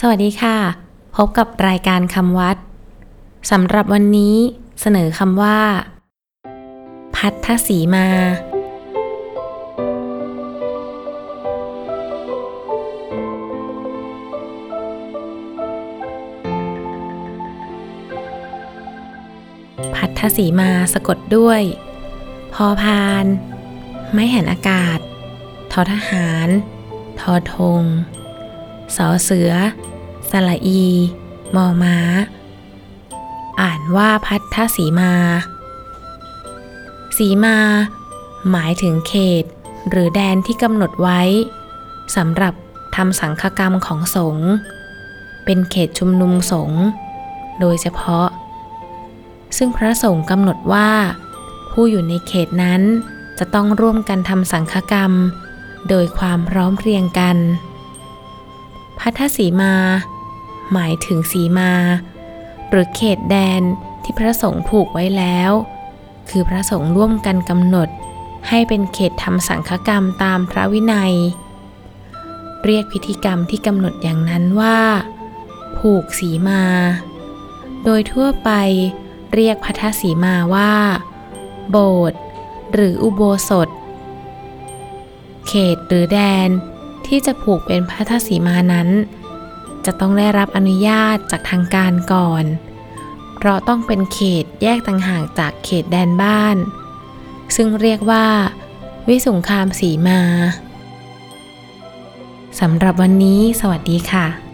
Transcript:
สวัสดีค่ะ พบกับรายการคำวัดสำหรับวันนี้เสนอคำว่า พัทธสีมา พัทธสีมาสะกดด้วย พอพาน ไม้แห่นอากาศ ทอทหาร ทอทง สอเสือ สละอี มอม้า อ่านว่าพัทธสีมา สีมา หมายถึงเขต หรือแดนที่กำหนดไว้สำหรับทำสังฆกรรมของสงฆ์เป็นเขตชุมนุมสงฆ์โดยเฉพาะ ซึ่งพระสงฆ์กำหนดว่า ผู้อยู่ในเขตนั้นจะต้องร่วมกันทำสังฆกรรม โดยความพร้อมเพรียงกัน พัทธสีมา หมายถึงสีมา หรือเขตแดนที่พระสงฆ์ผูกไว้แล้ว คือพระสงฆ์ร่วมกันกำหนด ให้เป็นเขตทำสังฆกรรมตามพระวินัย เรียกพิธีกรรมที่กำหนดอย่างนั้นว่า ผูกสีมา โดยทั่วไปเรียกพัทธสีมาว่า โบสถ์หรืออุโบสถ เขตหรือแดน ที่จะผูกเป็นพัทธสีมานั้น จะต้องได้รับอนุญาตจากทางการก่อน เพราะต้องเป็นเขตแยกต่างหากจากเขตแดนบ้าน ซึ่งเรียกว่า วิสุงคามสีมาสำหรับวันนี้สวัสดีค่ะ